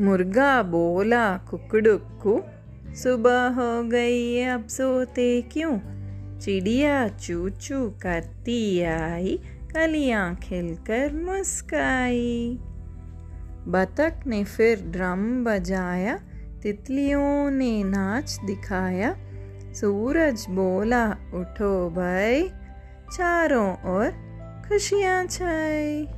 मुर्गा बोला, कुकड़ुक्कू, सुबह हो गई अब सोते क्यों? चिड़िया चू चू करती आई कलियाँ खिलकर मुस्काई। बतख ने फिर ड्रम बजाया, तितलियों ने नाच दिखाया। सूरज बोला, उठो भाई, चारों ओर खुशियाँ छाई।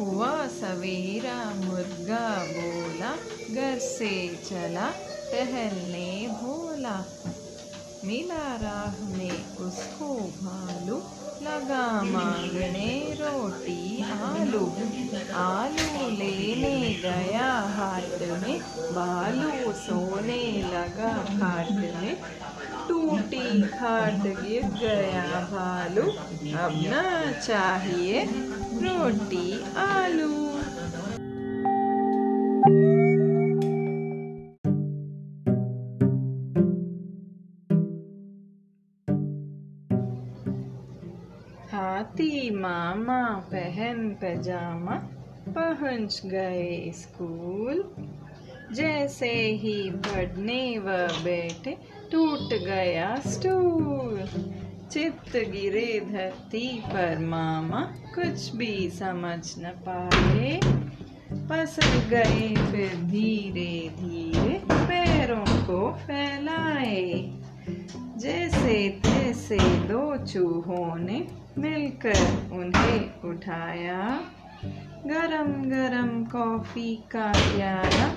हुआ सवेरा मुर्गा बोला, घर से चला, टहलने भोला मिला राह में उसको भालू, लगा मांगने रोटी आलू। आलू लेने गया हाट में बालू सोने लगा खाट में। खाट गिर गया भालू अब ना चाहिए रोटी, आलू। हाथी मामा पहन पजामा पहुँच गए स्कूल। जैसे ही पढ़ने व बैठे टूट गया स्टूल। चित्त गिरे धरती पर मामा कुछ भी समझ न पाए। पसर गए फिर धीरे धीरे पैरों को फैलाए। जैसे तैसे दो चूहों ने मिलकर उन्हें उठाया। गरम गरम कॉफ़ी का प्याला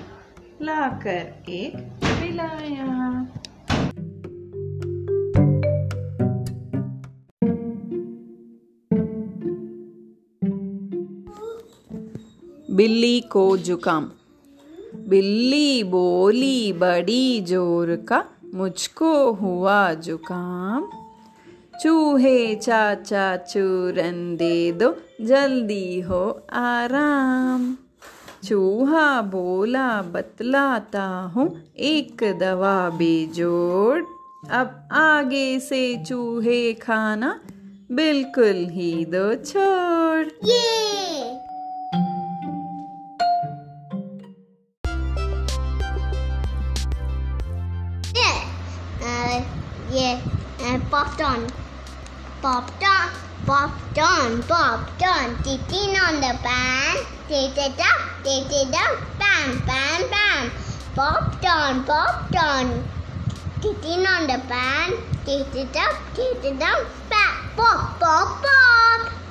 लाकर एक पिलाया। बिल्ली को जुकाम। बिल्ली बोली, बड़ी ज़ोर का मुझको हुआ जुकाम। चूहे चाचा चूरन दे दो, जल्दी हो आराम। चूहा बोला, बतलाता हूँ, एक दवा बेजोड़। अब आगे से चूहे खाना बिल्कुल ही दो छोड़। Yeah. On. Popped on. Popped on. Popped on. Titting on the pan. Tit it up. Tit it up. Bam. Bam. Bam. Popped on. Popped on. Titting on the pan. Tit it up. Tit it up. Bam. Pop. Pop. Pop.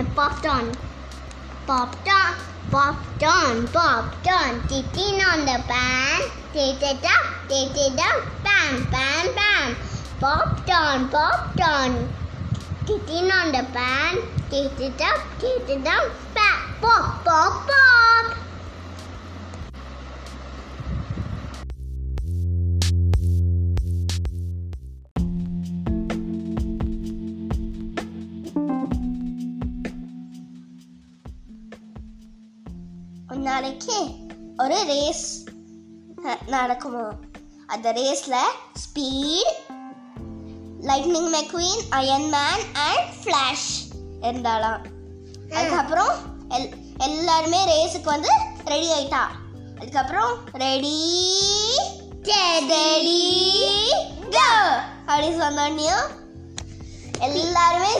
Uh, popped on. Popped on. Popped on. Popped on. Titting on the pan. Tit it up. Tit it up. Bam. Bam. Bam. Popped on. Popped on. Titting on the pan. Tit it up. Tit it up. Bam. Pop. Pop. Pop. நாளைக்கு ஒரு race நடக்குமா? அந்த ரேஸில் speed Lightning McQueen Iron Man and Flash இருந்தாலாம். அதுக்கப்புறம் எல் எல்லாருமே ரேஸுக்கு வந்து ready ஆயிட்டா. அதுக்கப்புறம் ரெடி ரெடி கோ அப்படின்னு சொன்னோடனையும் எல்லாருமே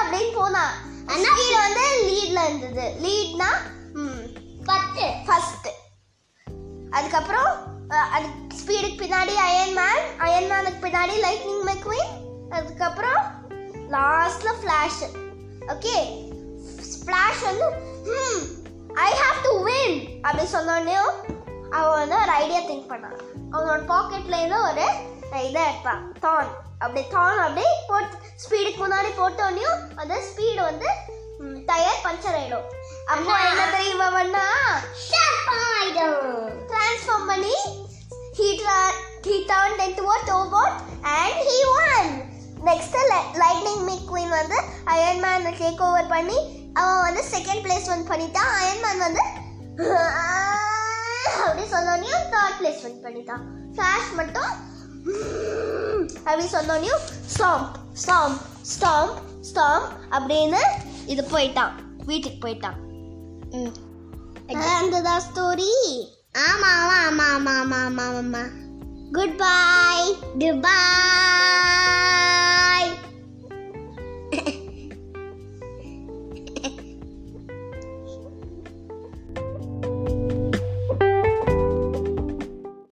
அப்படின்னு போனா. ஸ்பீட் வந்து லீட்ல இருந்தது. லீட்னா பத்து ஃபர்ஸ்ட் அதுக்கப்புறம் அது ஸ்பீடுக்கு பின்னாடி அயன் மேன் அயன் மேனுக்கு பின்னாடி லைட்னிங் மெக்வின் அதுக்கப்புறம் லாஸ்ட்ல ஃப்ளாஷ் ஓகே ஃப்ளாஷ் வந்து ஐ ஹாவ் டு வின் அப்படி சொன்னோடனே அவன் வந்து ஒரு ஐடியா திங்க் பண்ணான். அவனோட பாக்கெட்ல இருந்து ஒரு இதை எடுத்தான். தான் அப்படி தான் அப்படியே போட்டு ஸ்பீடுக்கு முன்னாடி போட்டோடனையும் அந்த ஸ்பீடு வந்து டயர் பஞ்சர் ஆயிடும். அப்போ என்ன தெரியுமா பண்ணா ட்ரான்ஸ்ஃபார்ம் பண்ணி he tra- he turned into a robot and he won. Next Lightning McQueen வந்து அயன் மேன் டேக் ஓவர் பண்ணி அவன் வந்து செகண்ட் பிளேஸ் வின் பண்ணிட்டான். அயன் மேன் வந்து அப்படி சொன்னோனையும் தேர்ட் பிளேஸ் வின் பண்ணிட்டான். ஃப்ளாஷ் மட்டும் அப்படின்னு சொன்னோடனையும் ஸ்டாம்ப் ஸ்டாம்ப் ஸ்டாம்ப் ஸ்டாம்ப் அப்படின்னு இது போயிட்டான். வீட்டுக்கு போயிட்டான். ம். அந்ததான் ஸ்டோரி ஆமா ஆமா ஆமாம் ஆமாம் ஆமாம் ஆமாம் குட் பாய் குட் பாய்